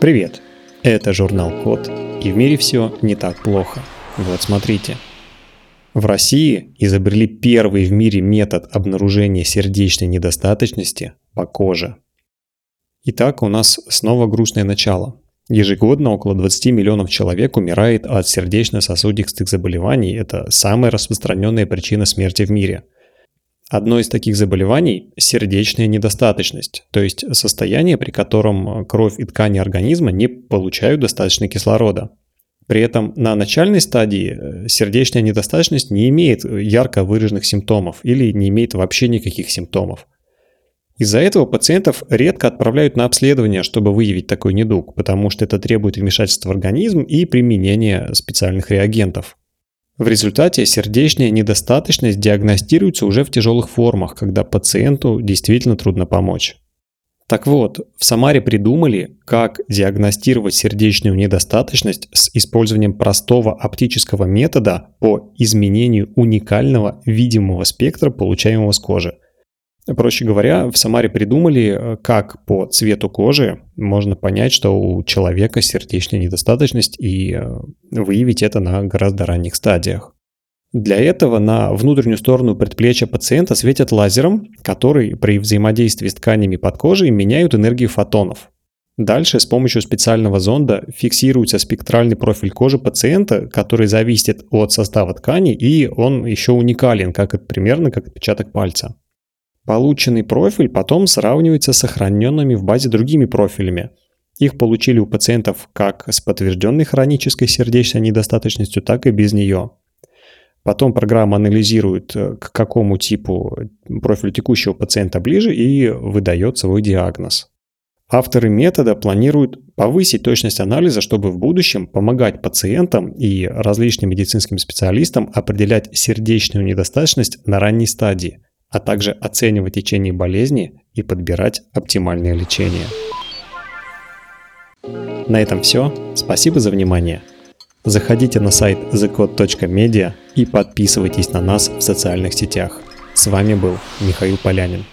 Привет! Это журнал Код, и в мире все не так плохо. Вот смотрите. В России изобрели первый в мире метод обнаружения сердечной недостаточности по коже. Итак, у нас снова грустное начало. Ежегодно около 20 миллионов человек умирает от сердечно-сосудистых заболеваний. Это самая распространенная причина смерти в мире – Одно из таких заболеваний – сердечная недостаточность, то есть состояние, при котором кровь и ткани организма не получают достаточно кислорода. При этом на начальной стадии э, сердечная недостаточность не имеет ярко выраженных симптомов или не имеет вообще никаких симптомов. Из-за этого пациентов редко отправляют на обследование, чтобы выявить такой недуг, потому что это требует вмешательства в организм и применения специальных реагентов – в результате сердечная недостаточность диагностируется уже в тяжелых формах, когда пациенту действительно трудно помочь. Так вот, в Самаре придумали, как диагностировать сердечную недостаточность с использованием простого оптического метода по изменению уникального видимого спектра, получаемого с кожи. Проще говоря, в Самаре придумали, э, как по цвету кожи можно понять, что у человека сердечная недостаточность и э, выявить это на гораздо ранних стадиях. Для этого на внутреннюю сторону предплечья пациента светят лазером, который при взаимодействии с тканями под кожей меняют энергию фотонов. Дальше с помощью специального зонда фиксируется спектральный профиль кожи пациента, который зависит от состава ткани, и он еще уникален, как примерно как отпечаток пальца. Полученный профиль потом сравнивается с сохраненными в базе другими профилями. Их получили у пациентов как с подтвержденной хронической сердечной недостаточностью, так и без нее. Потом программа анализирует, э, к какому типу профилю текущего пациента ближе и выдает свой диагноз. Авторы метода планируют повысить точность анализа, чтобы в будущем помогать пациентам и различным медицинским специалистам определять сердечную недостаточность на ранней стадии – а также оценивать течение болезни и подбирать оптимальное лечение. На этом все. Спасибо за внимание. Заходите на сайт thecode.media и подписывайтесь на нас в социальных сетях. С вами был Михаил Полянин.